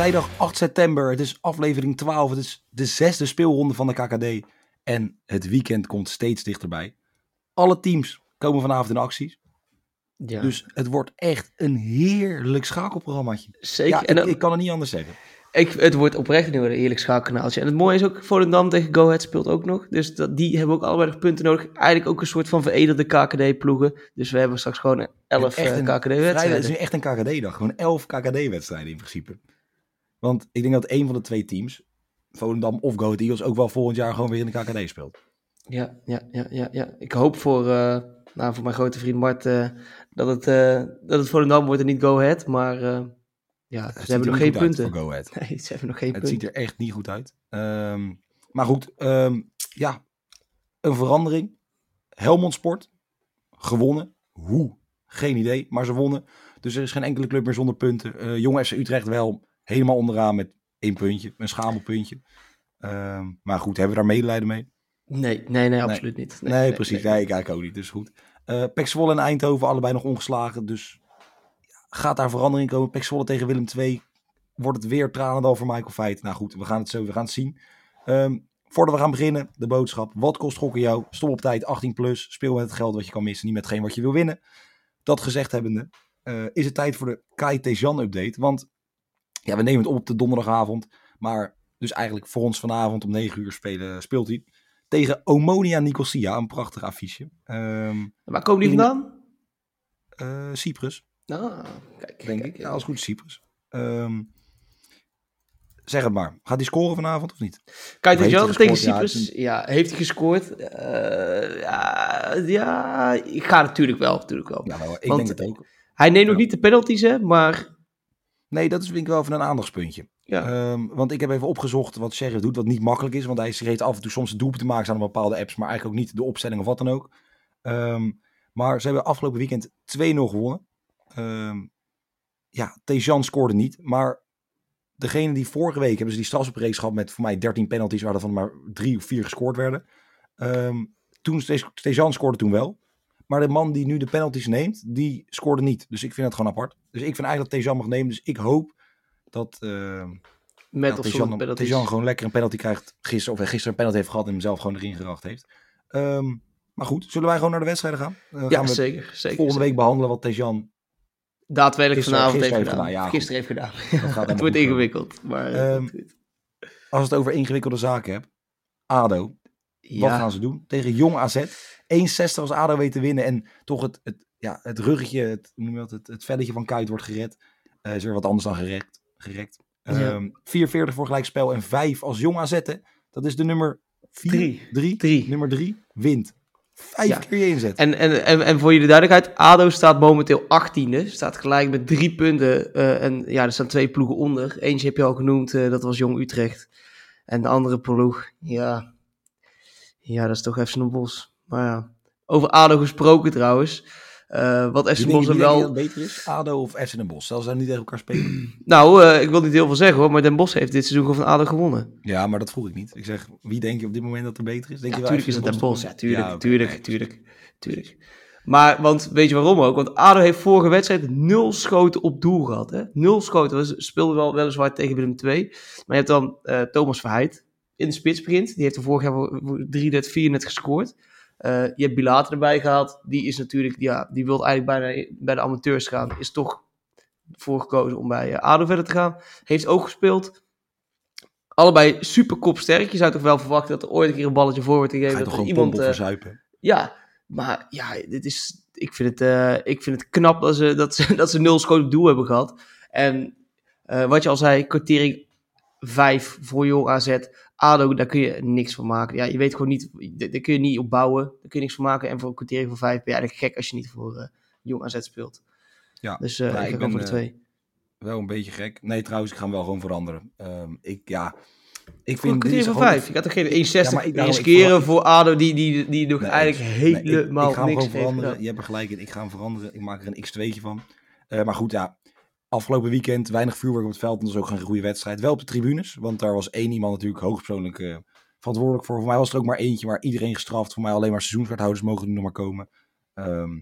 vrijdag 8 september. Het is aflevering 12. Het is de zesde speelronde van de KKD. En het weekend komt steeds dichterbij. Alle teams komen vanavond in acties. Ja, Dus het wordt echt een heerlijk schakelprogrammaatje. zeker. Ja, en ik, dan- ik kan het niet anders zeggen. ik, het wordt oprecht nu een eerlijk schaakkanaaltje. En het mooie is ook, Volendam tegen Go Ahead speelt ook nog. Dus dat, die hebben ook allebei nog punten nodig. Eigenlijk ook een soort van veredelde KKD-ploegen. Dus we hebben straks gewoon 11 Echt eh, KKD-wedstrijden. is nu echt een KKD-dag. Gewoon 11 KKD-wedstrijden in principe. Want ik denk dat één van de twee teams, Volendam of Go Ahead Eagles, ook wel volgend jaar gewoon weer in de KKD speelt. Ja, ja, ja, ja, ja. Ik hoop voor, eh, nou, voor mijn grote vriend Mart eh, dat, het, eh dat het Volendam wordt en niet Go Ahead. Maar ja, Het ze hebben nog geen punten. voor Go Ahead. Nee, ze hebben nog geen Het punten. ziet er echt niet goed uit. Ehm, maar goed, ehm, ja, een verandering. Helmond Sport, gewonnen. Hoe? Geen idee, maar ze wonnen. Dus er is geen enkele club meer zonder punten. Jong FC Utrecht wel helemaal onderaan met één puntje, een schamelpuntje. Ehm, maar goed, hebben we daar medelijden mee? Nee, nee, nee, absoluut niet. Nee, precies. Nee, ik eigenlijk ook niet. Dus goed. Pek Zwolle en Eindhoven, allebei nog ongeslagen. Dus gaat daar verandering komen? Pek Zwolle tegen Willem II. Wordt het weer tranendal voor Michael Feit? Nou goed, we gaan het zo we gaan het zien. Ehm, voordat we gaan beginnen, de boodschap. Wat kost gokken jou? Stop op tijd, 18 plus. Speel met het geld wat je kan missen, niet met hetgeen wat je wil winnen. Dat gezegd hebbende, eh, is het tijd voor de Kai Tejan update. Want ja, we nemen het op op de donderdagavond. Maar dus eigenlijk voor ons vanavond om 9 uur spelen, speelt hij tegen Omonia Nicosia. Een prachtig affiche. Ehm Waar komen die vandaan? eh, Cyprus, Nou, kijk. denk kijk, ik. Ja, als goed Cyprus. Ehm, zeg het maar. Gaat hij scoren vanavond of niet? Kijk, hij tegen gescoord? Cyprus. Ja, heeft hij gescoord? Eh, ja, ja, ik ga natuurlijk wel, natuurlijk wel. Ja, ik Want- denk het ook. Hij neemt nog niet de penalties, hè, maar Nee, dat is vind ik wel even een aandachtspuntje. ja. Ehm, want ik heb even opgezocht wat Sheriff doet, wat niet makkelijk is. Want hij heeft af en toe soms een doelpunt te maken aan bepaalde apps, maar eigenlijk ook niet de opstelling of wat dan ook. Ehm, maar ze hebben afgelopen weekend 2-0 gewonnen. Ehm, ja, Tejan scoorde niet, maar degene die vorige week hebben ze die strafspreeks gehad met voor mij 13 penalties, waar er van maar drie of vier gescoord werden. Toen Tejan scoorde toen wel. Maar de man die nu de penalties neemt, die scoorde niet. Dus ik vind het gewoon apart. Dus ik vind eigenlijk dat Tejan mag nemen. Dus ik hoop dat ehm, met of Tejan. Tejan gewoon lekker een penalty krijgt gisteren. Of hij gisteren een penalty heeft gehad en hem zelf gewoon erin geracht heeft. Ehm, maar goed, zullen wij gewoon naar de wedstrijden gaan? Eh, ja, gaan we zeker, zeker. volgende zeker. week behandelen wat Tejan... Daadwerkelijk vanavond gisteren heeft gedaan. gisteren heeft gedaan. Dat gaat het wordt ingewikkeld, maar... eh, Ehm. Als het over ingewikkelde zaken hebt. ADO, wat ja, gaan ze doen? Tegen Jong AZ. 1,60 als ADO weet te winnen. En toch het, het, ja, het ruggetje, het, noem je dat, het, het velletje van Kuit wordt gered. Eh, is weer wat anders dan gerekt. gerekt. Ja. Ehm 4,40 voor gelijkspel en 5 als Jong AZ. hè. Dat is de nummer 4. Drie. 3. Drie. Nummer 3 wint. Vijf Ja. keer je inzet. En, en, en, en voor jullie duidelijkheid, ADO staat momenteel 18e. Staat gelijk met drie punten. eh, en ja, er staan twee ploegen onder. Eentje heb je al genoemd, eh, dat was Jong Utrecht. En de andere ploeg, ja, ja dat is toch FC Den Bosch. Maar ja, over ADO gesproken trouwens. eh, wat denk je wel... beter is? ADO of FC Den Bosch? Zelfs zij niet tegen elkaar spelen. Nou, eh, ik wil niet heel veel zeggen hoor, maar Den Bosch heeft dit seizoen gewoon van ADO gewonnen. ja, maar dat vroeg ik niet. Ik zeg, wie denk je op dit moment dat er beter is? Denk Ja, je wel tuurlijk is het Den Bosch. Ja, tuurlijk, Ja, tuurlijk, tuurlijk, tuurlijk. Maar, want weet je waarom ook? Want ADO heeft vorige wedstrijd nul schoten op doel gehad. Hè? Nul schoten. Ze speelden wel weliswaar tegen Willem II. Maar je hebt dan eh, Thomas Verheid in de spits begint. Die heeft er vorig jaar voor- voor 3 net, 4 net gescoord. Eh, je hebt Bilater erbij gehaald. Die is natuurlijk, ja, die wil eigenlijk bijna bij de amateurs gaan. Is toch voor gekozen om bij eh, ADO verder te gaan. Heeft ook gespeeld. Allebei super kopsterk. Je zou toch wel verwachten dat er ooit een keer een balletje voor wordt gegeven. Dat toch er gewoon iemand, eh, verzuipen? ja, maar ja, dit is, ik, vind het, ik vind het knap dat ze, dat ze, dat ze nul schoten op doel hebben gehad. En wat je al zei, kwartering 5 voor Jong AZ. ADO, daar kun je niks van maken. Ja, je weet gewoon niet, daar kun je niet op bouwen. Daar kun je niks van maken. En voor een kwartering van 5 ben je eigenlijk gek als je niet voor eh, Jong AZ speelt. Ja, Dus eh ik ik ben, voor de eh, twee. Wel een beetje gek. Nee, trouwens, ik ga hem wel gewoon veranderen. Ehm, ik, ja, ik vind een van 5. Je gaat toch geen 1,60 Ja, ik- ik riskeren voor ADO die, die, die nog Nee, eigenlijk Nee, ik- helemaal ik, ga hem niks veranderen. Je hebt er gelijk in. Ik ga hem veranderen. Ik maak er een x2'tje van. Maar goed, ja. Afgelopen weekend weinig vuurwerk op het veld. En dat was ook geen goede wedstrijd. Wel op de tribunes. Want daar was één iemand natuurlijk hoogpersoonlijk eh, verantwoordelijk voor. Voor mij was er ook maar eentje. Maar iedereen gestraft. Voor mij alleen maar seizoenswethouders mogen er nog maar komen. Ehm,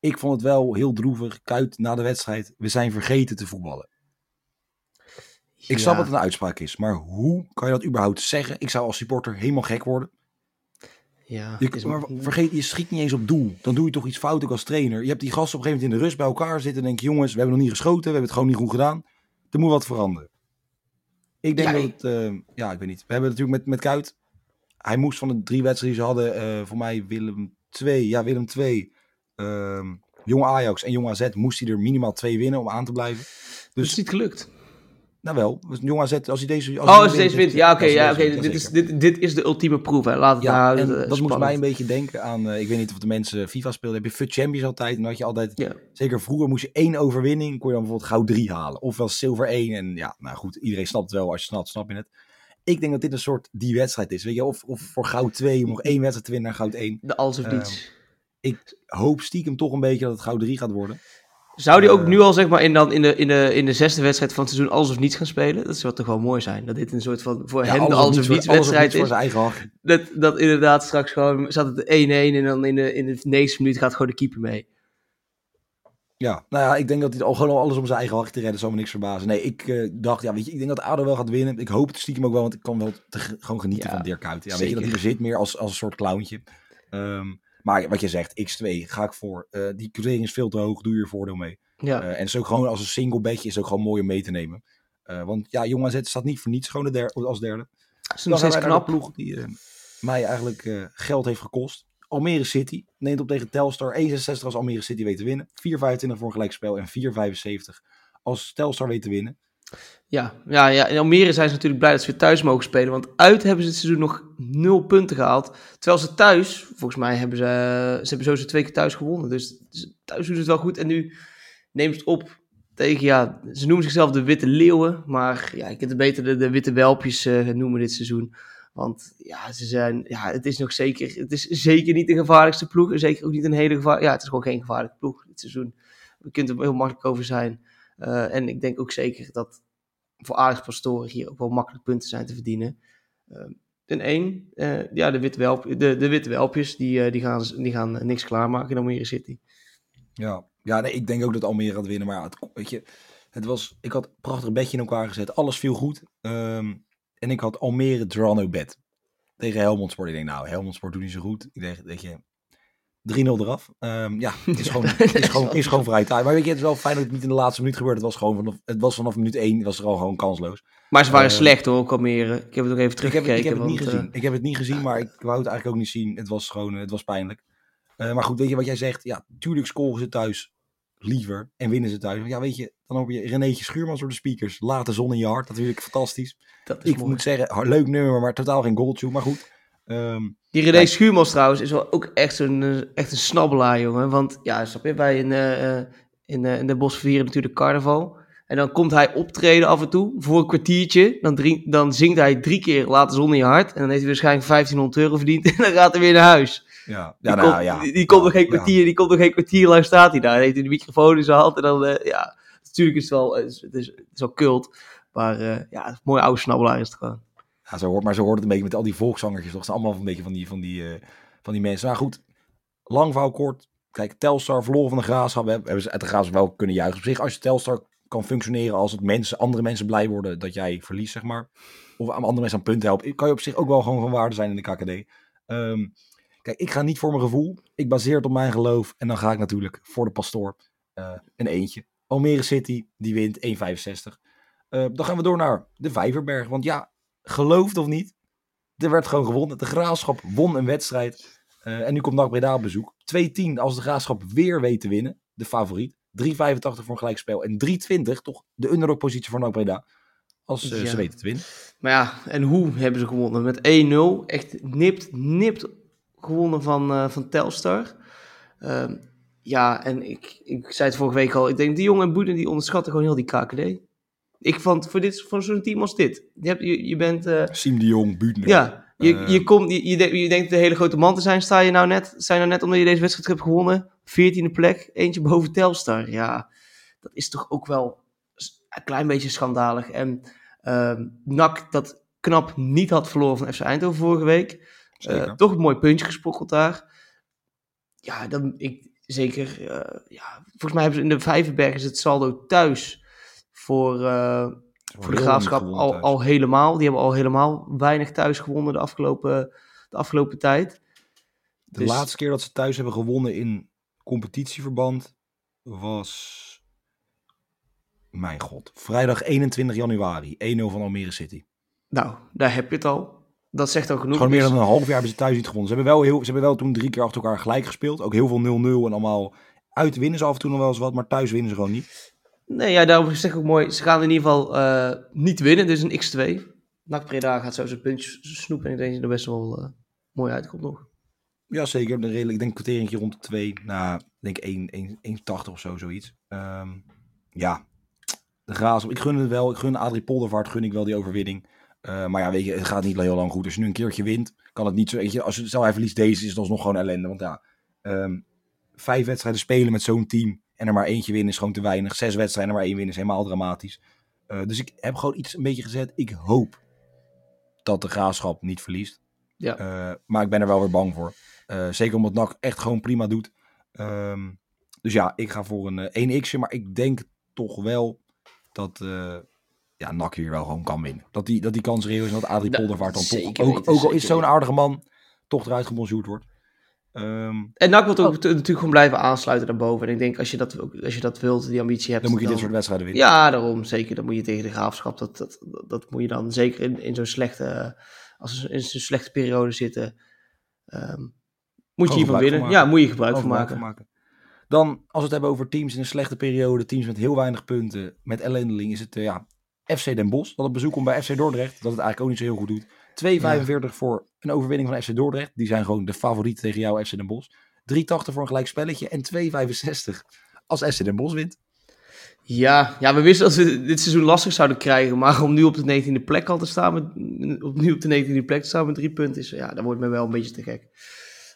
ik vond het wel heel droevig. Kuit na de wedstrijd. We zijn vergeten te voetballen. Ik snap dat het een uitspraak is, maar hoe kan je dat überhaupt zeggen? Ik zou als supporter helemaal gek worden. Ja, Je, is- maar vergeet, je schiet niet eens op doel. Dan doe je toch iets fout ook als trainer. Je hebt die gasten op een gegeven moment in de rust bij elkaar zitten en denk je, jongens, we hebben nog niet geschoten, we hebben het gewoon niet goed gedaan. Er moet wat veranderen. Ik denk Ja, dat het, eh, ja, ik weet niet. We hebben natuurlijk met, met Kuit, hij moest van de drie wedstrijden die ze hadden, eh, voor mij Willem 2, ja Willem 2, ehm Jong Ajax en Jong AZ, moest hij er minimaal twee winnen om aan te blijven. Dus Dus is niet gelukt. Nou wel, Jong AZ, als hij deze... oh, als deze wint. Ja, oké. als ja, oké. dit, is, dit, dit is de ultieme proef. Hè. Laat het Ja, nou en dat moest spannend. mij een beetje denken aan, eh, ik weet niet of de mensen FIFA speelden, heb je FUT Champions altijd, en dan had je altijd, Ja. zeker vroeger moest je één overwinning, kon je dan bijvoorbeeld goud 3 halen, ofwel zilver 1, en ja, nou goed, iedereen snapt het wel, als je snapt, snap je het. Ik denk dat dit een soort die wedstrijd is, weet je, of, of voor goud 2, om nog één wedstrijd te winnen naar goud 1. De alles of Ehm, niets. Ik hoop stiekem toch een beetje dat het goud 3 gaat worden. Zou die ook eh, nu al zeg maar in, dan in, de, in, de, in de zesde wedstrijd van het seizoen alles of niets gaan spelen? Dat zou toch wel mooi zijn. Dat dit een soort van voor Ja, hen de alles of niets wedstrijd is. eigen. Dat, dat inderdaad straks gewoon zat het 1-1 en dan in de, in de negende minuut gaat gewoon de keeper mee. Ja, nou ja, ik denk dat hij al gewoon alles om zijn eigen hak te redden, zou me niks verbazen. Nee, ik eh, dacht, ja, weet je, ik denk dat ADO wel gaat winnen. Ik hoop het stiekem ook wel, want ik kan wel te, gewoon genieten Ja, van Dirk Kuyt. Ja, weet je, dat hij zeker. er zit meer als, als een soort clowntje. Ehm, maar wat je zegt, X2, ga ik voor. Eh, die quotering is veel te hoog, doe je er voordeel mee. Ja, Eh, en het is ook gewoon als een single bedje, is ook gewoon mooi om mee te nemen. Eh, want ja, Jong AZ staat niet voor niets gewoon de als derde. dat is nog steeds de knap. ploeg die mij eigenlijk geld heeft gekost. Almere City neemt op tegen Telstar 1,66 als Almere City weet te winnen. 4,25 voor een gelijkspel en 4,75 als Telstar weet te winnen. Ja, ja, ja, in Almere zijn ze natuurlijk blij dat ze weer thuis mogen spelen. Want uit hebben ze het seizoen nog nul punten gehaald. Terwijl ze thuis, volgens mij hebben ze, ze hebben sowieso twee keer thuis gewonnen. Dus thuis doen ze het wel goed. En nu neemt het op tegen, ja, ze noemen zichzelf de Witte Leeuwen. Maar ja, ik het beter de, Witte Welpjes eh, noemen dit seizoen. Want ja, ze zijn, ja, het is nog zeker, het is zeker niet de gevaarlijkste ploeg. Zeker ook niet een hele gevaarlijke, ja, het is gewoon geen gevaarlijke ploeg dit seizoen. We kunnen er heel makkelijk over zijn. Eh, en ik denk ook zeker dat voor Ajax Pastoren hier ook wel makkelijk punten zijn te verdienen. Ten één, eh, ja, de witte, welp, de, de witte welpjes, die, eh, die, gaan, die gaan eh, niks klaarmaken in Almere City. Ja, ja nee, ik denk ook dat Almere gaat winnen. Maar het, weet je, het was, ik had een prachtig bedje in elkaar gezet. Alles viel goed. Ehm, en ik had Almere Drano bed. Tegen Helmond Sport. Ik denk, nou, Helmond Sport doet niet zo goed. Ik denk, weet je, 3-0 eraf. Ehm, ja, is gewoon, is, gewoon, is gewoon vrij taai. Maar weet je, het is wel fijn dat het niet in de laatste minuut gebeurde. Het was gewoon vanaf, het was vanaf minuut 1 was er al gewoon kansloos. Maar ze waren Eh, slecht hoor, ook Almere. Ik heb het nog even Ik heb, teruggekeken. het- ik heb het niet want, eh, gezien. Ik heb het niet gezien, maar ik wou het eigenlijk ook niet zien. Het was gewoon, eh, het was pijnlijk. Eh, maar goed, weet je wat jij zegt? Ja, tuurlijk scoren ze thuis liever en winnen ze thuis. Ja, weet je, dan hoor je Renéetje Schuurmans door de speakers. Laat de zon in je hart. Dat vind ik fantastisch. dat is Ik mooi. moet zeggen, leuk nummer, maar totaal geen goaltune. Maar goed, ehm, Die René Kijk. Schuurmans trouwens is wel ook echt een, eh, echt een snabbelaar, jongen. Want ja, snap je, wij in, eh, in, in de bos vieren natuurlijk carnaval. En dan komt hij optreden af en toe voor een kwartiertje. Dan, drie, dan zingt hij drie keer Laat de zon in je hart. En dan heeft hij waarschijnlijk 1500 euro verdiend. En dan gaat hij weer naar huis. ja, Die, ja, nou, komt, ja, die, die komt ja, nog geen ja. kwartier, die komt nog geen kwartier lang staat hij daar. Dan heeft hij de microfoon in zijn hand. En dan, ja, natuurlijk is het wel, het is, het is, het is wel kult. Maar eh, ja, een mooie oude snabbelaar is het gewoon. Ja, zo hoort, maar zo hoort het een beetje met al die volkszangertjes. toch? Zijn allemaal een beetje van die, van die, eh, van die mensen. Maar goed, lang verhaal kort. Kijk, Telstar verloren van de Graafschap. We hebben ze uit de Graafschap wel kunnen juichen. Op zich, als je Telstar kan functioneren als het mensen, andere mensen blij worden dat jij verliest, zeg maar. Of aan andere mensen aan punten helpen. Kan je op zich ook wel gewoon van waarde zijn in de KKD. Ehm, kijk, ik ga niet voor mijn gevoel. Ik baseer het op mijn geloof. En dan ga ik natuurlijk voor de pastoor eh, een eentje. Almere City, die wint 1,65. Eh, dan gaan we door naar de Vijverberg. Want ja, gelooft of niet, er werd gewoon gewonnen. De Graafschap won een wedstrijd. Eh, en nu komt NAC Breda op bezoek. 2-10 als de Graafschap weer weet te winnen. De favoriet. 3,85 voor een gelijkspel. En 3,20 toch de underdog positie voor NAC Breda. Als eh, Ja. ze weten te winnen. Maar ja, en hoe hebben ze gewonnen? Met 1-0. Echt nipt, nipt gewonnen van, eh, van Telstar. Ehm, ja, en ik, ik zei het vorige week al. Ik denk, die jongen en Boeden die onderschatten gewoon heel die KKD. Ik vond voor, dit, voor zo'n team als dit. Je, hebt, je, je bent... eh, Siem de Jong, Buutner. ja, je, Eh, je, komt, je, je, denkt- je denkt de hele grote man te zijn. Sta je nou net, je nou net omdat je deze wedstrijd hebt gewonnen. 14e plek, eentje boven Telstar. Ja, dat is toch ook wel een klein beetje schandalig. En ehm NAC dat knap niet had verloren van FC Eindhoven vorige week. Eh, toch een mooi puntje gesprokkeld daar. Ja, dan, ik, zeker. ja, volgens mij hebben ze in de Vijverberg is het saldo thuis voor, eh, Voor de graafschap al, al helemaal. Die hebben al helemaal weinig thuis gewonnen de afgelopen, de afgelopen tijd. De dus... laatste keer dat ze thuis hebben gewonnen in competitieverband was. Mijn god. Vrijdag 21 januari. 1-0 van Almere City. Nou, daar heb je het al. Dat zegt ook genoeg. Gewoon meer dan een half jaar hebben ze thuis niet gewonnen. Ze hebben wel, heel, ze hebben wel toen drie keer achter elkaar gelijk gespeeld. Ook heel veel 0-0 en allemaal uit winnen ze af en toe nog wel eens wat. Maar thuis winnen ze gewoon niet. Nee, ja, daarom zeg ik ook mooi. Ze gaan in ieder geval uh, niet winnen. Dus een x2. NAC Breda gaat zo zijn puntjes snoepen. En ik denk dat er best wel uh, mooi uitkomt nog. Ja, zeker. Ik denk een kwartering rond de 2. Nou, ik denk 1,80 of zo, zoiets. Um, ja, de Graas. Ik gun het wel. Ik gun Adrie Poldervaart gun ik wel die overwinning. Uh, maar ja, weet je, het gaat niet heel lang goed. Als je nu een keertje wint, kan het niet zo. Weet je, als stel hij verliest deze, is het alsnog gewoon ellende. Want ja, um, vijf wedstrijden spelen met zo'n team en er maar eentje winnen is gewoon te weinig. Zes wedstrijden en maar één winnen is helemaal dramatisch. Uh, dus ik heb gewoon iets een beetje gezet. Ik hoop dat de graafschap niet verliest. Ja. Uh, maar ik ben er wel weer bang voor. Uh, zeker omdat NAC echt gewoon prima doet. Um, dus ja, ik ga voor een 1x'je. Maar ik denk toch wel dat ja, NAC hier wel gewoon kan winnen. Dat die, dat die kans reëel is en dat Adrie Poldervaart dan toch, ook, ook al is zo'n aardige man, toch eruit gebonjourd wordt. Um, en NAC wil ook natuurlijk gewoon blijven aansluiten daarboven. En ik denk, als je dat, als je dat wilt, die ambitie hebt... Dan moet je dit soort wedstrijden winnen. Ja, daarom. Zeker. Dan moet je tegen de graafschap. Dat, dat, dat, moet je dan zeker in, in zo'n slechte... Als in zo'n slechte periode zitten... Um, moet je hiervan winnen. Ja, moet je gebruik van maken. maken. Dan, als we het hebben over teams in een slechte periode... Teams met heel weinig punten, met ellendeling... Is het uh, ja, FC Den Bosch. Dat op bezoek komt bij FC Dordrecht. Dat het eigenlijk ook niet zo heel goed doet. 2,45 voor een overwinning van FC Dordrecht. Die zijn gewoon de favoriet tegen jou, FC Den Bosch. 3,80 voor een gelijk spelletje. En 2,65 als FC Den Bosch wint. Ja, ja, we wisten dat we dit seizoen lastig zouden krijgen. Maar om nu op de 19e plek al te staan, met, opnieuw op de 19e plek te staan met drie punten, is, ja, dat wordt me wel een beetje te gek.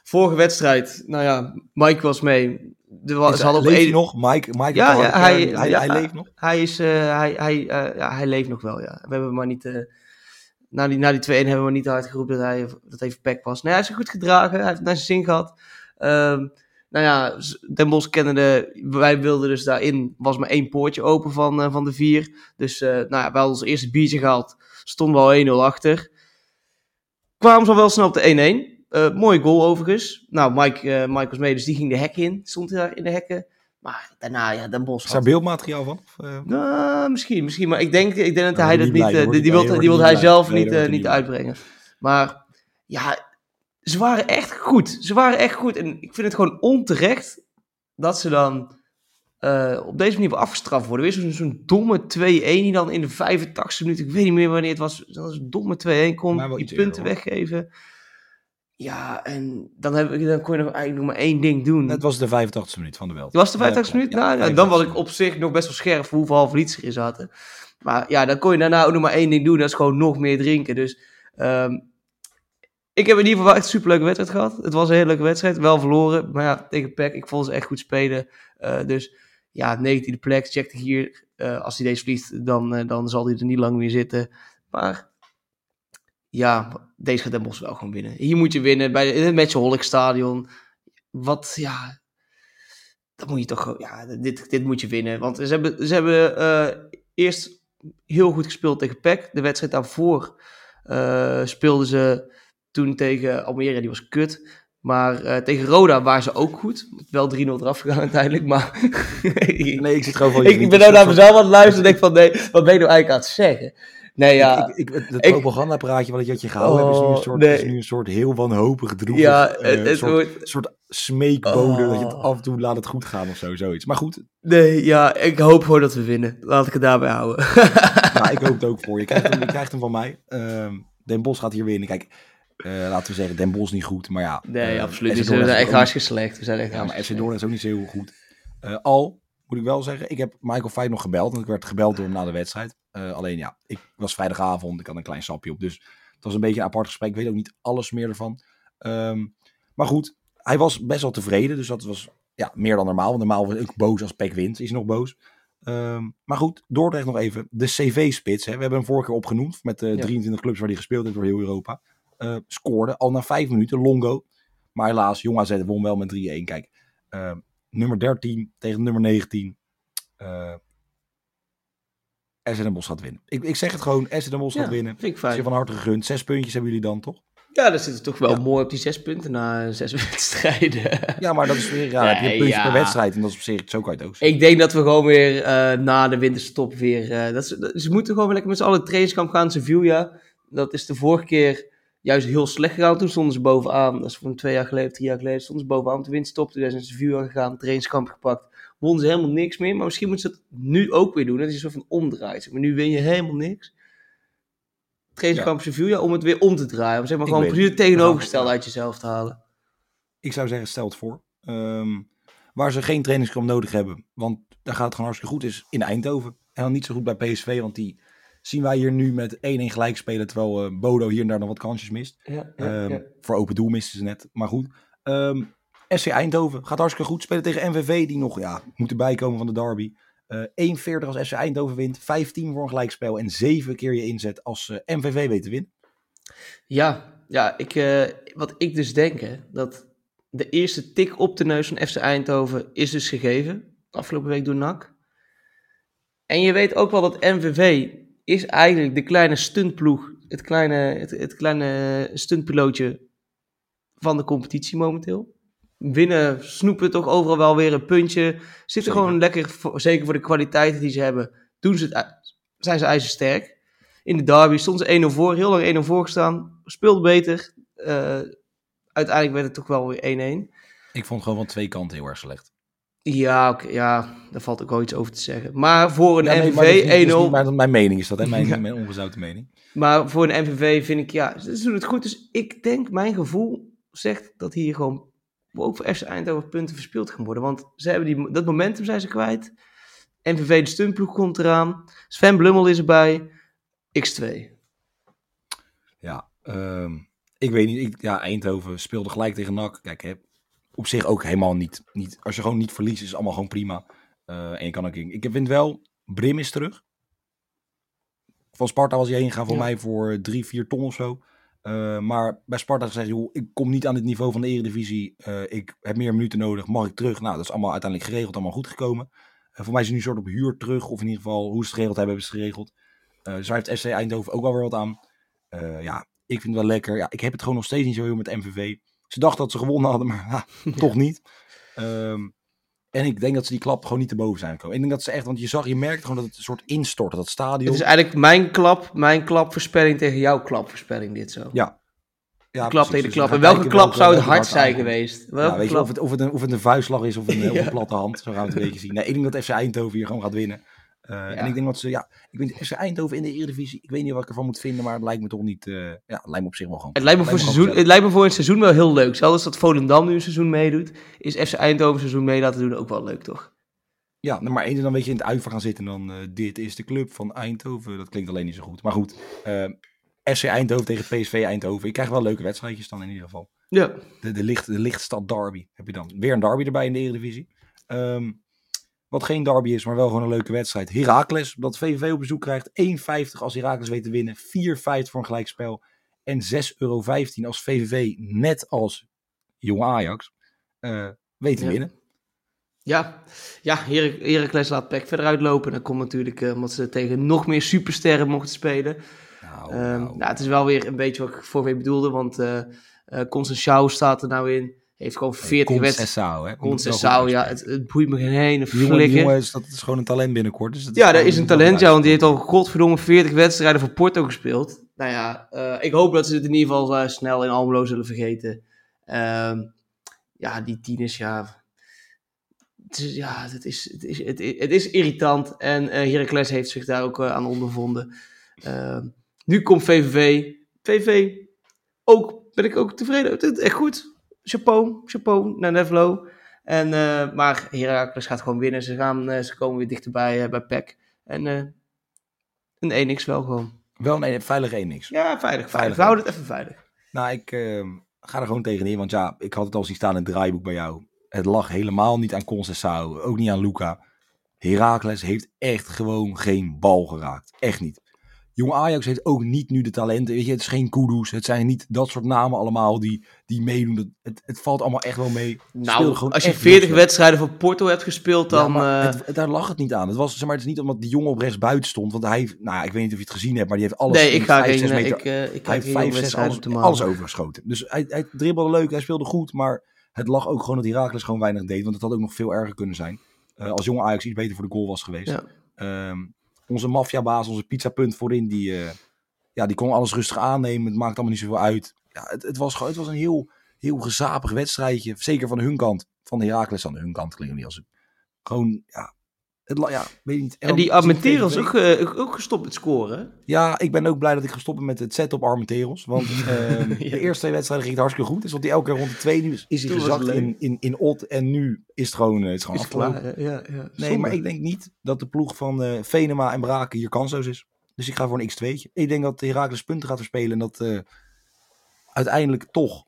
Vorige wedstrijd, nou ja, Mike was mee. Er was, op één... nog? Mike, Mike ja, ja, hij, hij, hij, leeft nog? Hij, is, uh, hij, hij, uh, ja, hij leeft nog wel, ja. We hebben maar niet... Uh, na die, na die 2-1 hebben we niet hard geroepen dat hij dat even pek was. Hij is goed gedragen. Hij heeft naar zijn zin gehad. Um, nou ja, Den Bosch kennende, wij wilden dus daarin, was maar één poortje open van, uh, van de vier. Dus uh, nou ja, wel ons eerste biertje gehaald, stonden we al 1-0 achter. Kwamen ze wel snel op de 1-1. Uh, mooie goal overigens. Nou, Mike, Mike was mee, dus die ging de hek in. Stond daar in de hekken. Maar daarna, ja, Den Bos. Is daar beeldmateriaal van? Of, uh... nou, misschien, misschien. Maar ik denk, ik denk dat hij dat niet. Uh, die, die wil, die wil hij zelf niet, uh, niet uitbrengen. Maar ja, ze waren echt goed. Ze waren echt goed. En ik vind het gewoon onterecht dat ze dan op deze manier afgestraft worden. Weer zo'n zo'n domme 2-1 die dan in de 85 e minuut, ik weet niet meer wanneer het was, dat was een domme 2-1 kon, die punten weggeven. Ja, en dan, heb ik, dan kon je nog eigenlijk nog maar één ding doen. Het was de 85 minuut van de Welt. Was de 85 minuut? nou, ja, dan was ik op zich nog best wel scherp voor hoeveel halve liters erin zaten. Maar ja, dan kon je daarna ook nog maar één ding doen. Dat is gewoon nog meer drinken. Dus um, ik heb in ieder geval echt een superleuke wedstrijd gehad. Het was een hele leuke wedstrijd. Wel verloren. Maar ja, tegen PEC. Ik vond ze echt goed spelen. Uh, dus ja, 19e plek. Check hier. Uh, als hij deze vliegt, dan, uh, dan zal hij er niet lang meer zitten. Maar ja, deze gaat Den Bosch wel gewoon winnen. Hier moet je winnen bij het Matchaholic Stadion. Wat, ja, dat moet je toch, ja, dit, dit moet je winnen. Want ze hebben, ze hebben uh, eerst heel goed gespeeld tegen PEC. De wedstrijd daarvoor uh, speelden ze toen tegen Almere, die was kut. Maar uh, tegen Roda waren ze ook goed. Wel 3-0 eraf gegaan uiteindelijk, maar... nee, ik zit gewoon van... ik, ik ben nou naar mezelf aan het luisteren en denk van, nee, wat ben je nou eigenlijk aan het zeggen? Nee, ja. Ik, ik, het propagandapraatje wat je had je gehouden oh, is, nu een soort, is nu een soort heel wanhopig droevig... Ja, uh, het, soort, wordt... soort smeekbode dat je het oh. af en toe laat het goed gaan of zo, zoiets. Maar goed. Nee, ja, ik hoop gewoon dat we winnen. Laat ik het daarbij houden. ja, ik hoop het ook voor je. Krijgt hem, je krijgt hem van mij. Uh, Den Bos gaat hier winnen. Kijk, uh, laten we zeggen, Den Bos niet goed, maar ja. Nee, uh, absoluut. We zijn echt hartstikke slecht. We zijn echt ja, maar FC Dordrecht is ook niet zo heel goed. Al moet ik wel zeggen, ik heb Michael Feit nog gebeld. Want ik werd gebeld door hem na de wedstrijd. Uh, alleen ja, ik was vrijdagavond, ik had een klein sapje op. Dus het was een beetje een apart gesprek. Ik weet ook niet alles meer ervan. Um, maar goed, hij was best wel tevreden. Dus dat was ja, meer dan normaal. Want normaal was ik boos als Peck wint. Is nog boos. Um, maar goed, Dordrecht nog even. De CV-spits. We hebben hem vorige keer opgenoemd. Met de 23 clubs waar hij gespeeld heeft door heel Europa. Uh, scoorde al na vijf minuten. Longo. Maar helaas, Jong AZ won wel met 3-1. Kijk, uh, nummer 13 tegen nummer 19. Uh, Essen Den Bosch gaat winnen. Ik, ik zeg het gewoon, Essen Den Bosch Ja, gaat winnen. Vind ik Is fijn. van harte gegund. Zes puntjes hebben jullie dan, toch? Ja, dat zit er toch wel Ja. mooi op die zes punten na zes wedstrijden. Ja, maar dat is weer, ja, heb je een Nee, puntje ja. per wedstrijd. En dat is op zich, zo kan je het ook zien. Ik denk dat we gewoon weer eh, na de winterstop weer... eh, dat ze, dat- ze moeten gewoon weer lekker met z'n allen trainingskamp gaan. Sevilla, dat is de vorige keer juist heel slecht gegaan. Toen stonden ze bovenaan. Dat is van twee jaar geleden, drie jaar geleden. Stonden ze bovenaan de winterstop. Toen zijn ze Sevilla gegaan, trainingskamp gepakt. Wonnen ze helemaal niks meer. Maar misschien moeten ze dat nu ook weer doen. Dat is een soort van omdraait. Maar nu win je helemaal niks. Trainingskamp Sevilla om het weer om te draaien. Om zeg maar gewoon precies het. tegenovergestelde Ja. uit jezelf te halen. Ik zou zeggen, stel het voor. Ehm, waar ze geen trainingskamp nodig hebben. Want daar gaat het gewoon hartstikke goed. Is in Eindhoven. En dan niet zo goed bij PSV. Want die zien wij hier nu met 1-1 gelijk spelen. Terwijl eh, Bodo hier en daar nog wat kansjes mist. Ja, Ehm, Voor open doel misten ze net. Maar goed. Ehm SC Eindhoven gaat hartstikke goed. Spelen tegen MVV. Die nog ja, moeten bijkomen van de derby. Eh 1,40 als SC Eindhoven wint. 15 voor een gelijkspel. En 7 keer je inzet als eh, MVV weet te winnen. Ja, ja ik, wat ik dus denk, hè, dat de eerste tik op de neus van FC Eindhoven is dus gegeven. Afgelopen week door NAC. En je weet ook wel dat MVV is eigenlijk de kleine stuntploeg. Het kleine, het, het kleine stuntpilootje van de competitie momenteel. Winnen, snoepen toch overal wel weer een puntje. Zitten gewoon lekker, voor- zeker voor de kwaliteiten die ze hebben, doen ze het, zijn ze ijzersterk. In de derby stonden ze 1-0 voor, heel lang 1-0 voor gestaan. Speelde beter. Eh, uiteindelijk werd het toch wel weer 1-1. Ik vond gewoon van twee kanten heel erg slecht. Ja, oké, ja, daar valt ook wel iets over te zeggen. Maar voor een Ja, nee, MVV maar dat is niet- dat is 1-0. niet Mijn, mijn mening is dat, hè? Mijn, Ja. mijn ongezouten mening. Maar voor een MVV vind ik, ja, ze doen het goed. Dus ik denk, mijn gevoel zegt dat hier gewoon ook voor FC Eindhoven punten verspeeld gaan worden. Want ze hebben die, dat momentum zijn ze kwijt. MVV de stuntploeg komt eraan. Sven Blummel is erbij. X2. Ja, ehm, ik weet niet. Ik, ja, Eindhoven speelde gelijk tegen NAC. Kijk, hè, op zich ook helemaal niet, niet. Als je gewoon niet verliest, is het allemaal gewoon prima. Eh, en je kan ook. Ik vind wel, Brim is terug. Van Sparta was hij heen gegaan voor Ja. mij voor drie, vier ton of zo. Eh, maar bij Sparta gezegd, joh, ik kom niet aan het niveau van de Eredivisie. Eh, ik heb meer minuten nodig. Mag ik terug? Nou, dat is allemaal uiteindelijk geregeld, allemaal goed gekomen. Voor mij is hij nu een soort op huur terug. Of in ieder geval, hoe ze het geregeld hebben, hebben ze het geregeld. Dus daar heeft SC Eindhoven ook wel weer wat aan. Ja, ik vind het wel lekker. Ja, ik heb het gewoon nog steeds niet zo heel met MVV. Ze dachten dat ze gewonnen hadden, maar ja, toch niet. Ehm, en ik denk dat ze die klap gewoon niet te boven zijn gekomen. Ik denk dat ze echt, want je zag, je merkt gewoon dat het een soort instort, dat stadion. Het is eigenlijk mijn klap, mijn klapvoorspelling tegen jouw klapvoorspelling dit zo. Ja, ja, klap tegen de Dus klap. En welke klap zou het hard zijn geweest? Ja, Welke weet je, of, het, of, het een, of het een vuistslag is of een, of Ja. een platte hand. Zo gaan we het een beetje zien. Nee, ik denk dat FC Eindhoven hier gewoon gaat winnen. Eh, En ik denk dat ze, ja, ik weet niet, FC Eindhoven in de Eredivisie, ik weet niet wat ik ervan moet vinden, maar het lijkt me toch niet, eh, ja, het lijkt me op zich wel gewoon. Het lijkt, me voor seizoen, het lijkt me voor een seizoen wel heel leuk. Zelfs dat Volendam nu een seizoen meedoet, is FC Eindhoven een seizoen mee laten doen ook wel leuk, toch? Ja, nou, maar eens dan weet je in het uiver gaan zitten en dan eh, dit is de club van Eindhoven. Dat klinkt alleen niet zo goed. Maar goed, FC Eindhoven tegen PSV Eindhoven. Je krijgt wel leuke wedstrijdjes dan in ieder geval. Ja. De, de, licht, de lichtstad derby heb je dan. Weer een derby erbij in de Eredivisie. Ehm, wat geen derby is, maar wel gewoon een leuke wedstrijd. Heracles, dat VVV op bezoek krijgt. 1,50 als Heracles weet te winnen. 4,50 voor een gelijkspel. En 6,15 euro als VVV, net als Jong Ajax, eh, weet te Ja. winnen. Ja, ja Her Heracles laat Peck verder uitlopen. Dat komt natuurlijk eh, omdat ze tegen nog meer supersterren mochten spelen. Nou, Ehm, nou. nou, het is wel weer een beetje wat ik voor me bedoelde, want eh Conceição staat er nou in. Heeft gewoon 40 wedstrijden. Concessao, ja, het, het boeit me geen ene die flikker. jongen is, dat is gewoon een talent binnenkort. Dus dat Ja, dat gewoon- is een talent, ja, want die heeft al godverdomme 40 wedstrijden voor Porto gespeeld. Nou ja, eh, ik hoop dat ze het in ieder geval eh, snel in Almelo zullen vergeten. Ehm, ja, die tieners, ja... Het is, ja, het is, het, is, het, is, het is irritant en eh Heracles heeft zich daar ook aan ondervonden. Ehm, nu komt VVV. VVV, ook, ben ik ook tevreden. Het is echt goed. Chapeau, chapeau naar Nevelo. En, eh, maar Heracles gaat gewoon winnen. Ze, gaan, eh, ze komen weer dichterbij eh, bij PEC. En een 1x wel gewoon. Wel een veilig 1 niks. Ja, veilig. veilig. We houden het even veilig. Nou, ik eh, ga er gewoon tegenin. Want ja, ik had het al zien staan in het draaiboek bij jou. Het lag helemaal niet aan Concessao. Ook niet aan Luca. Heracles heeft echt gewoon geen bal geraakt. Echt niet. Jong Ajax heeft ook niet nu de talenten. Weet je, het is geen Kudus. Het zijn niet dat soort namen allemaal die, die meedoen. Het, het, valt allemaal echt wel mee. Nou, als je echt 40 heel slecht. wedstrijden voor Porto hebt gespeeld, dan... eh, het- het- daar lag het niet aan. Het, was, zeg maar, het is niet omdat die jongen op rechts buiten stond. Want hij, heeft- nou, ik weet niet of je het gezien hebt, maar die heeft alles. nee, ik ga vijf, geen... eh, meter- ik, eh, ik hij heeft vijf, zes alles, alles overgeschoten. Dus hij, hij dribbelde leuk, hij speelde goed, maar het lag ook gewoon dat Herakles gewoon weinig deed. Want het had ook nog veel erger kunnen zijn. Als jonge Ajax iets beter voor de goal was geweest. Ja. Ehm, onze maffiabaas, onze pizzapunt voorin, die, eh, ja, die kon alles rustig aannemen. Het maakt allemaal niet zoveel uit. Ja, het, het, was, het was een heel, heel gezapig wedstrijdje. Zeker van hun kant. Van de Herakles aan hun kant klinkt niet als het. Gewoon, ja. Het, ja, weet niet. En die Armenteros ook, ook gestopt met scoren. Ja, ik ben ook blij dat ik gestopt ben met het zetten op Armenteros. Want ehm, Ja. de eerste twee wedstrijden ging het hartstikke goed. Dus wat hij elke keer rond de twee nu is, is hij gezakt in, in, in Ot. En nu is het gewoon, eh, het is gewoon Is klaar, ja, ja. Nee, maar ik denk niet dat de ploeg van eh, Venema en Braken hier kansloos is. Dus ik ga voor een x2'tje. Ik denk dat Herakles punten gaat verspelen. En dat eh, uiteindelijk toch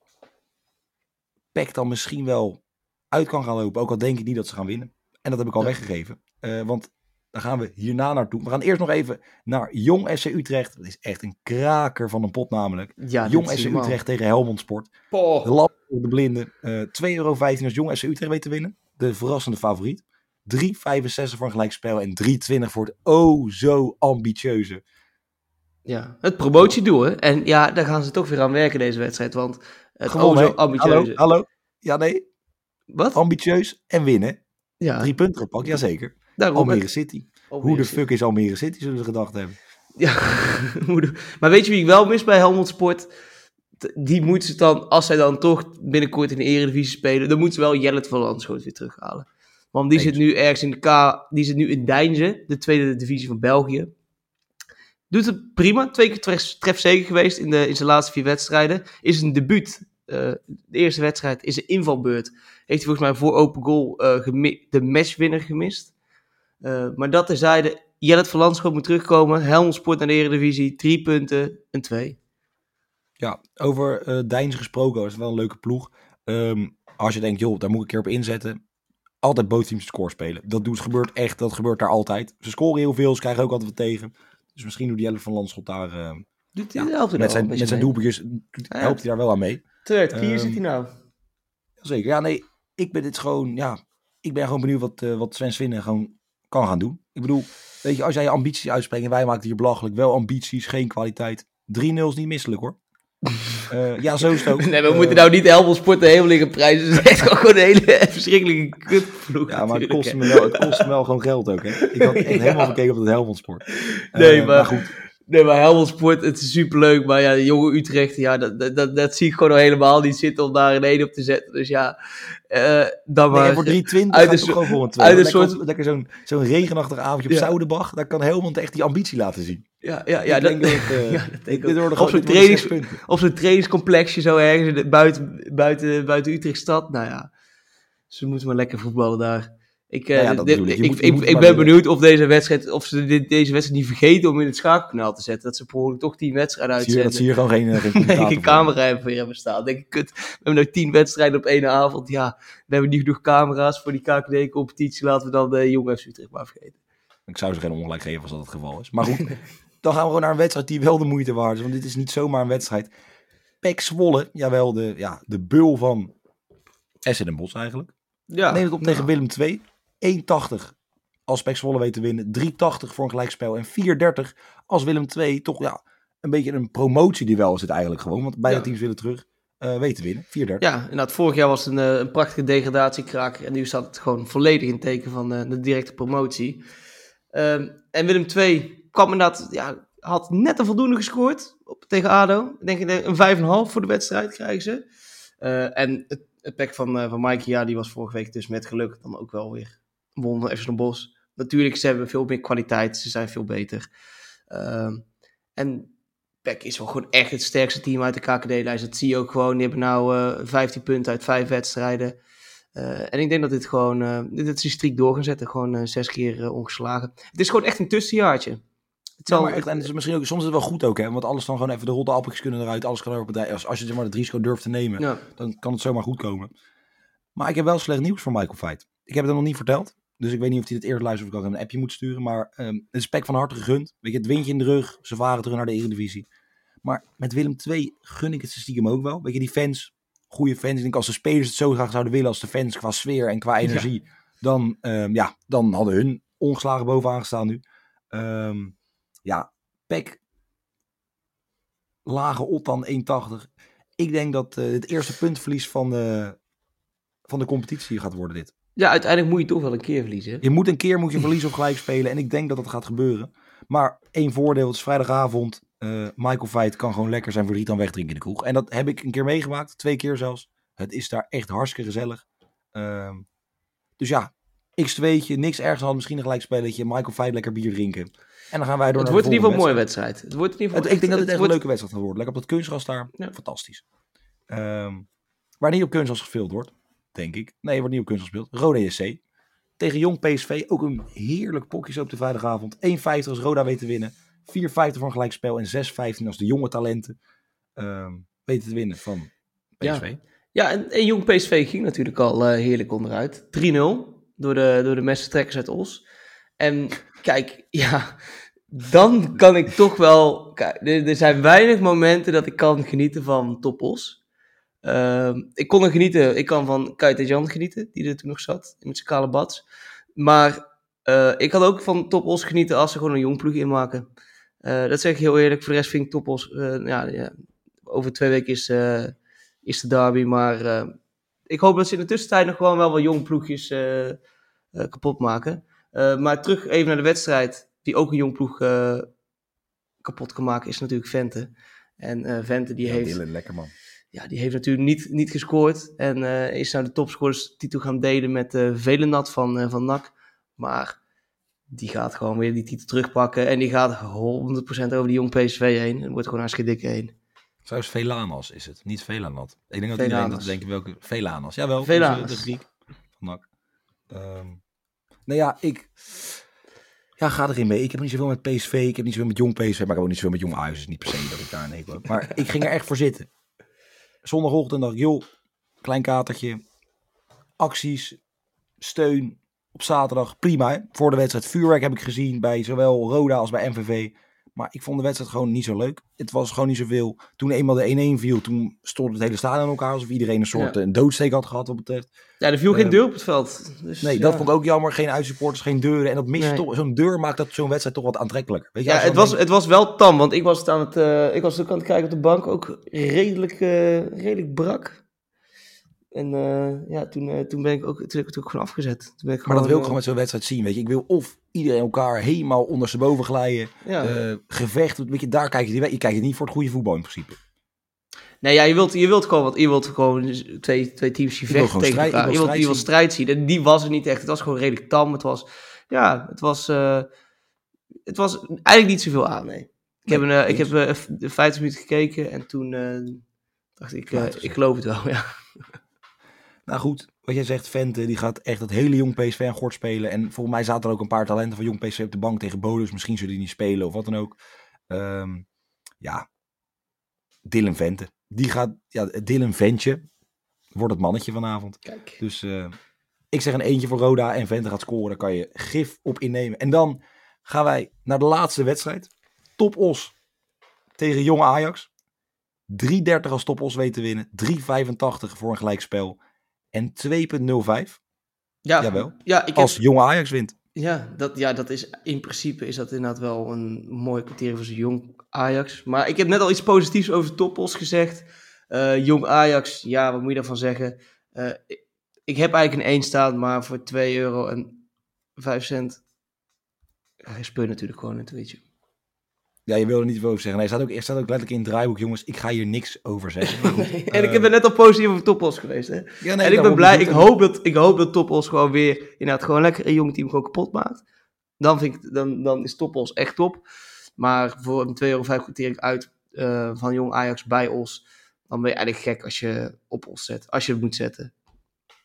Peck dan misschien wel uit kan gaan lopen. Ook al denk ik niet dat ze gaan winnen. En dat heb ik al Ja. weggegeven. Eh, want dan gaan we hierna naartoe. We gaan eerst nog even naar Jong FC Utrecht. Dat is echt een kraker van een pot namelijk. Ja, Jong normaal. Utrecht tegen Helmond Sport. Poh. De lap voor de blinden. Eh 2,15 euro als Jong FC Utrecht weet te winnen. De verrassende favoriet. 3,65 voor een gelijkspel en 3,20 voor het oh zo ambitieuze. Ja, het promotiedoel. hè. En ja, daar gaan ze toch weer aan werken deze wedstrijd. Want het Gewoon, oh zo ambitieuze. Hallo, hallo. Ja, nee. Wat? Ambitieus en winnen. Ja, Drie punten gepakt, jazeker. Daarom. Almere het- City. Almere Hoe de City. fuck is Almere City, zullen ze gedacht hebben. Ja, maar weet je wie ik wel mis bij Helmond Sport? Die moeten ze dan, als zij dan toch binnenkort in de Eredivisie spelen, dan moeten ze wel Jellet van Landschoot weer terughalen. Want die Eens. zit nu ergens in de K, die zit nu in Deinze, de tweede divisie van België. Doet het prima, twee keer tref, trefzeker geweest in, de, in zijn laatste vier wedstrijden. Is een debuut. eh, de eerste wedstrijd is een invalbeurt. Heeft hij volgens mij voor open goal eh, de matchwinner gemist. Eh, maar dat terzijde, Jellet van Landschoot moet terugkomen. Helmond Sport naar de Eredivisie, drie punten, een twee. Ja, over Deins gesproken, dat is wel een leuke ploeg. Ehm, als je denkt, joh, daar moet ik een keer op inzetten. Altijd bootteams score spelen. Dat doet, gebeurt echt, dat gebeurt daar altijd. Ze scoren heel veel, ze krijgen ook altijd wat tegen. Dus misschien doet Jelle van Landschot daar eh, Doet hij Ja, met zijn, met zijn doelpuntjes, Ja. helpt hij daar wel aan mee. Terecht, hier Ehm, zit hij nou. Zeker. Ja, nee, ik ben dit gewoon, ja, ik ben gewoon benieuwd wat, eh, wat Sven Swinnen gewoon kan gaan doen. Ik bedoel, weet je, als jij je ambities uitspreekt en wij maken het hier belachelijk, wel ambities, geen kwaliteit. 3-0 is niet misselijk hoor. Eh, ja, zo is het ook. Nee, we Eh, moeten nou niet Helmond Sport de hemel liggen prijzen. Het is gewoon een hele verschrikkelijke kutploeg. Ja, maar het kost, me wel, het kost me wel gewoon geld ook, hè. Ik had echt helemaal gekeken op het Helmond Sport. Nee, Eh, maar- goed. Nee, maar Helmond Sport, het is superleuk. Maar ja, de jonge Utrecht, ja, dat, dat, dat, dat zie ik gewoon al helemaal niet zitten om daar een 1 op te zetten. Dus ja, eh dan Nee, maar... voor 320 uit een gewoon voor een uit 2. een Lekker, soort- op- lekker zo'n zo'n regenachtig avondje op. Zoudenbach. Daar kan Helmond echt die ambitie laten zien. ja, ja, ja, ik dat, denk dat, eh, ja, dat denk dit Op zo'n dit worden zes trainings, op zo'n trainingscomplexje zo ergens buiten, buiten, buiten Utrechtstad. Nou ja, ze moeten maar lekker voetballen daar. Ik, eh, Nou ja, dit- ik. Ik, ben benieuwd of deze wedstrijd, of ze dit, deze wedstrijd niet vergeten om in het schakelkanaal te zetten. Dat ze per toch tien wedstrijden je, dat uitzetten. zie je gewoon geen, eh, geen Nee, geen camera hebben voor hebben staan. Denk ik, kut, we hebben nog tien wedstrijden op één avond. Ja, we hebben niet genoeg camera's voor die KKD-competitie. Laten we dan de jonge FC Utrecht maar vergeten. Ik zou ze geen ongelijk geven als dat het geval is. Maar goed, dan gaan we gewoon naar een wedstrijd die wel de moeite waard is. Want dit is niet zomaar een wedstrijd. Pek Zwolle, jawel, de, ja, de bul van Essen en Bos eigenlijk. Ja, Neemt het op tegen Willem II. 1,80 als Pek Zwolle weet te winnen. 3,80 voor een gelijkspel. En 4,30 als Willem II toch ja, een beetje een promotieduel is het eigenlijk gewoon. Want beide Ja. teams willen terug eh weten te winnen. 4,30. Ja, inderdaad. Vorig jaar was het een, eh, een prachtige degradatiekraak. En nu staat het gewoon volledig in teken van eh, de directe promotie. Ehm, en Willem II kwam inderdaad, ja, had net een voldoende gescoord op, tegen ADO. Ik denk een 5,5 voor de wedstrijd krijgen ze. En het, het pack van, van Mikey, ja, die was vorige week dus met geluk dan ook wel weer won FC Den Bosch. Natuurlijk, ze hebben veel meer kwaliteit. Ze zijn veel beter. Ehm, en PEC is wel gewoon echt het sterkste team uit de KKD-lijst. Dat zie je ook gewoon. Die hebben nou eh 15 punten uit vijf wedstrijden. Eh, en ik denk dat dit gewoon, eh dit is streak door gaan zetten. Gewoon eh, zes keer eh, ongeslagen. Het is gewoon echt een tussenjaartje. Het zal echt, en het is misschien ook, soms is het wel goed ook, hè? Want alles dan gewoon even de rotte appeltjes kunnen eruit. Alles kan er op het Als, als je maar, het risico durft te nemen, ja. dan kan het zomaar goed komen. Maar ik heb wel slecht nieuws voor Michael Veit. Ik heb het hem nog niet verteld. Dus ik weet niet of hij het eerder luistert of ik ook een appje moet sturen. Maar ehm het is Pek van harte gegund. Weet je, het windje in de rug. Ze varen terug naar de Eredivisie. Maar met Willem II gun ik het ze stiekem ook wel. Weet je, die fans, goede fans. Ik denk als de spelers het zo graag zouden willen als de fans qua sfeer en qua energie. Dan, ehm, ja, dan hadden hun ongeslagen bovenaan gestaan nu. Ehm, ja, Pek. Lage Ottan 1,80. Ik denk dat eh, het eerste puntverlies van de, van de competitie gaat worden dit. Ja, uiteindelijk moet je toch wel een keer verliezen. Je moet een keer moet je verliezen of gelijk spelen. En ik denk dat dat gaat gebeuren. Maar één voordeel, het is vrijdagavond. Eh, Michael Veit kan gewoon lekker zijn verdriet dan wegdrinken in de kroeg. En dat heb ik een keer meegemaakt. Twee keer zelfs. Het is daar echt hartstikke gezellig. Ehm, dus ja, x2'tje, niks ergens aan. Misschien een gelijkspelletje. Michael Veit lekker bier drinken. En dan gaan wij door Het naar wordt in de ieder geval een mooie wedstrijd. Het wordt in ieder het, geval ik denk dat het echt een wordt- leuke Ja. Denk ik. Nee, wordt niet op kunstgras gespeeld. Rode SC. Tegen Jong PSV. Ook een heerlijk pokje zo op de vrijdagavond. 1,50 als Roda weet te winnen. 4,50 voor een gelijkspel. En 6,15 als de jonge talenten ehm, weten te winnen van PSV. Ja, en, en Jong PSV ging natuurlijk al eh, heerlijk onderuit. 3-0 door de, door de messentrekkers uit Os. En kijk, ja, dan kan ik toch wel... Kijk, er, er zijn weinig momenten dat ik kan genieten van Top Os. Ehm, ik kon er genieten, ik kan van Kite Jan genieten, die er toen nog zat, met zijn kale bats. Maar eh, ik had ook van Top Os genieten als ze gewoon een jong ploeg inmaken. Eh, dat zeg ik heel eerlijk. Voor de rest vind ik Top Os, eh, ja, ja, over twee weken is, is de derby. Maar ik hoop dat ze in de tussentijd nog gewoon wel wat jong ploegjes kapot maken. Maar terug even naar de wedstrijd. Die ook een jong ploeg kapot kan maken, is natuurlijk Vente. En Vente die Ja, heeft Dylan, lekker man. Ja, die heeft natuurlijk niet, niet gescoord. En eh, is nou de topscorers-titel gaan delen met uh, Velenat van, eh, van NAC. Maar die gaat gewoon weer die titel terugpakken. En die gaat 100% over die jong PSV heen. Het wordt gewoon hartstikke dik heen. Trouwens, Velanas is het. Niet Velanat. Ik denk dat Velanas. iedereen dat denkt welke... Velanas. Jawel, Velanas. is, de Griek van NAC. Ehm, nou ja, ik... Ja, ga erin mee. Ik heb niet zoveel met PSV. Ik heb niet zoveel met jong PSV. Maar ik heb ook niet zoveel met jong Ajax. Dus niet per se dat ik daar een hekel heb. Maar ik ging er echt voor zitten. Zondagochtend dacht joh, klein katertje. Acties, steun op zaterdag. Prima. Voor de wedstrijd vuurwerk heb ik gezien bij zowel Roda als bij MVV. Maar ik vond de wedstrijd gewoon niet zo leuk. Het was gewoon niet zoveel. Toen eenmaal de 1-1 viel, toen stond het hele stadion aan elkaar. Alsof iedereen een soort Ja. een doodsteek had gehad wat betreft. Ja, er viel geen Eh, deur op het veld. Dus, Nee, ja. dat vond ik ook jammer. Geen uitsupporters, geen deuren. En dat mist Nee. toch. Zo'n deur maakt dat zo'n wedstrijd toch wat aantrekkelijker. Weet je, Ja, het was, het was wel tam, want ik was, het aan het, eh, ik was ook aan het kijken op de bank, ook redelijk, eh, redelijk brak. En eh, ja, toen, eh, toen ben ik ook, toen heb ik het ook gewoon afgezet. Toen ben ik Maar dat wil ik eh, gewoon met zo'n wedstrijd zien. Weet je, ik wil of iedereen elkaar helemaal ondersteboven glijden. ja. eh, gevecht. Weet je, daar kijk je, je kijkt niet voor het goede voetbal in principe. Nee, ja, je wilt, je wilt gewoon, wat, je wilt gewoon twee, twee teams die vechten tegen strijd- elkaar. wil Je wilt, je strijd wilt strijd zien. En die was er niet echt. Het was gewoon redelijk tam. Het was, ja, het was, eh, het was eigenlijk niet zoveel aan, nee. Ik heb, een, eh, ik heb eh, de 50 minuten gekeken en toen eh, dacht ik, eh, ik geloof het wel, ja. Nou goed, wat jij zegt, Vente, die gaat echt het hele jong PSV aan gort spelen. En volgens mij zaten er ook een paar talenten van jong PSV op de bank tegen Bodus. Misschien zullen die niet spelen of wat dan ook. Ehm, ja, Dylan Vente. Die gaat, ja, Dylan Ventje wordt het mannetje vanavond. Kijk. Dus eh, ik zeg een eentje voor Roda en Vente gaat scoren. Daar kan je gif op innemen. En dan gaan wij naar de laatste wedstrijd. Top Os tegen Jong Ajax. 3,30 als Top Os weet te winnen. 3,85 voor een gelijkspel. En 2,05 Ja, Jawel. Ja, ik heb, als Jong Ajax wint. ja, dat, ja, dat is in principe is dat inderdaad wel een mooi criterium voor zo'n jong Ajax. Maar ik heb net al iets positiefs over Toppos gezegd. Eh, jong Ajax, ja, wat moet je daarvan zeggen? Eh, ik, ik heb eigenlijk een 1 staan, maar voor 2 euro en 5 cent. Je speelt natuurlijk gewoon een tweetje. Ja, je wil er niet veel over zeggen. Nee, staat ook, staat ook letterlijk in het draaiboek, jongens. Ik ga hier niks over zeggen. En ik eh, ben net al positief over Toppos geweest. Hè? ja, nee, en ik ben blij, ik hoop dat, ik hoop dat Toppos gewoon weer inderdaad gewoon lekker een jong team gewoon kapot maakt. Dan, vind ik, dan, dan is Toppos echt top. Maar voor een 2,5 euro kwartier uit eh, van jong Ajax bij Os, dan ben je eigenlijk gek als je op Os zet. Als je het moet zetten.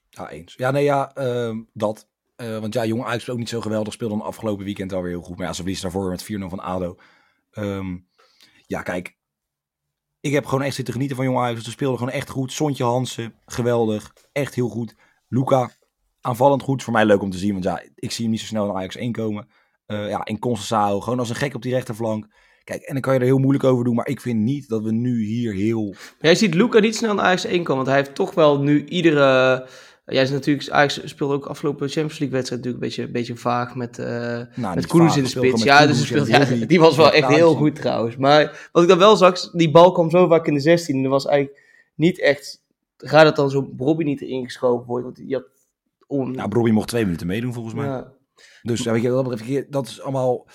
Ja, eens. Ja, nee, ja, ehm, dat. Eh, want ja, Jong Ajax is ook niet zo geweldig. Speelde dan afgelopen weekend alweer heel goed. Maar ja, ze verliezen daarvoor met 4-0 van ADO. Ehm, ja, kijk. Ik heb gewoon echt zitten genieten van Jong Ajax. Ze speelden gewoon echt goed. Sontje Hansen, geweldig. Echt heel goed. Luca, aanvallend goed. Voor mij leuk om te zien, want ja, ik zie hem niet zo snel in Ajax 1 komen. Uh, ja, in Conceição, gewoon als een gek op die rechterflank. Kijk, en dan kan je er heel moeilijk over doen, maar ik vind niet dat we nu hier heel... Jij ziet Luca niet snel naar Ajax 1 komen, want hij heeft toch wel nu iedere... Jij is natuurlijk, Ajax speelde ook afgelopen Champions League wedstrijd natuurlijk een beetje, een beetje vaag met, uh, nou, met in de spits. Ja, dus speelt, ja, die was wel echt heel goed trouwens. Maar wat ik dan wel zag, die bal kwam zo vaak in de 16 en er was eigenlijk niet echt... Gaat het dan zo Bobby niet erin geschoven worden? Want die had om... Nou, Bobby mocht twee minuten meedoen volgens mij. Ja. Dus ja, weet je, dat is allemaal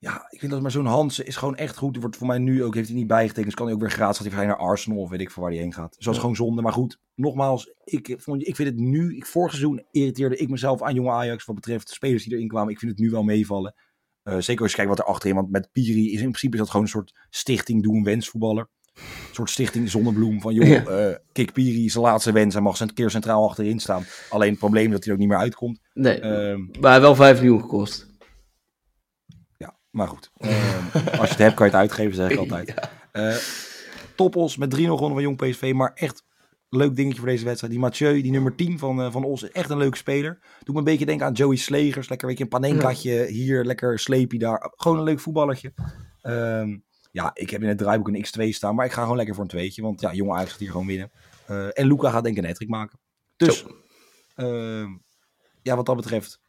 ja, ik vind dat maar zo'n Hansen is gewoon echt goed. Die wordt voor mij nu ook, heeft hij niet bijgetekend. Dus kan hij ook weer gratis, dat hij naar Arsenal of weet ik voor waar hij heen gaat. Dus dat is gewoon zonde. Maar goed, nogmaals, ik, vond, ik vind het nu, ik, vorig seizoen irriteerde ik mezelf aan jonge Ajax wat betreft de spelers die erin kwamen. Ik vind het nu wel meevallen. Uh, zeker als je kijkt wat er achterin, want met Piri is in principe is dat gewoon een soort stichting doen wensvoetballer. Een soort stichting zonnebloem van joh, ja. uh, Kik Piri is de laatste wens. Hij mag een keer centraal achterin staan. Alleen het probleem is dat hij er ook niet meer uitkomt. Nee, uh, maar wel 5 miljoen gekost. Maar goed, uh, als je het hebt kan je het uitgeven, zeg ik altijd. Ja. Uh, Toppels met 3-0 gewonnen van Jong PSV, maar echt leuk dingetje voor deze wedstrijd. Die Mathieu, die nummer 10 van, uh, van Os, is echt een leuke speler. Doe me een beetje denken aan Joey Slegers. Lekker weet je, een panenkatje ja. hier, lekker sleepie daar. Gewoon een leuk voetballertje. Um, ja, ik heb in het draaiboek een X2 staan, maar ik ga gewoon lekker voor een tweetje. Want ja, jonge Ajax gaat hier gewoon winnen. Uh, en Luca gaat denk ik een hattrick maken. Dus, uh, ja, wat dat betreft,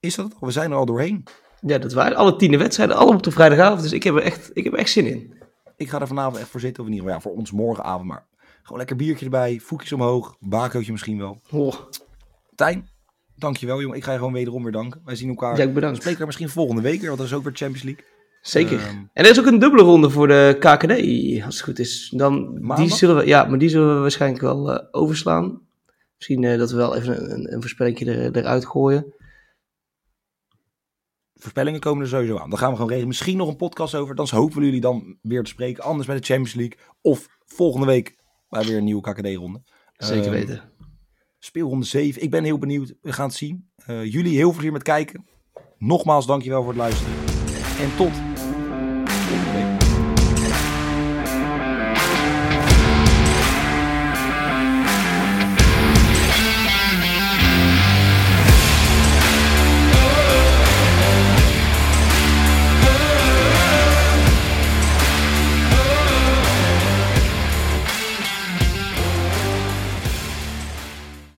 is dat het al? We zijn er al doorheen. Ja, dat waren alle tiende wedstrijden, allemaal op de vrijdagavond. Dus ik heb er echt, ik heb er echt zin in. Ik ga er vanavond echt voor zitten. Of in ieder geval ja, voor ons morgenavond. Maar gewoon lekker biertje erbij. Voetjes omhoog. Bakootje misschien wel. Oh. Tijn, dankjewel jongen. Ik ga je gewoon wederom weer danken. Wij zien elkaar. Ja, bedankt. We spreken misschien volgende week weer. Want dat is ook weer Champions League. Zeker. Um, en er is ook een dubbele ronde voor de KKD. Als het goed is. Dan, die zullen we, ja, maar die zullen we waarschijnlijk wel uh, overslaan. Misschien uh, dat we wel even een, een, een er, eruit gooien voorspellingen komen er sowieso aan. Dan gaan we gewoon regelen. Misschien nog een podcast over. Dan hopen we jullie dan weer te spreken. Anders bij de Champions League. Of volgende week bij weer een nieuwe KKD-ronde. Zeker um, weten. Speelronde 7. Ik ben heel benieuwd. We gaan het zien. Uh, jullie heel veel plezier met kijken. Nogmaals dankjewel voor het luisteren. En tot volgende week.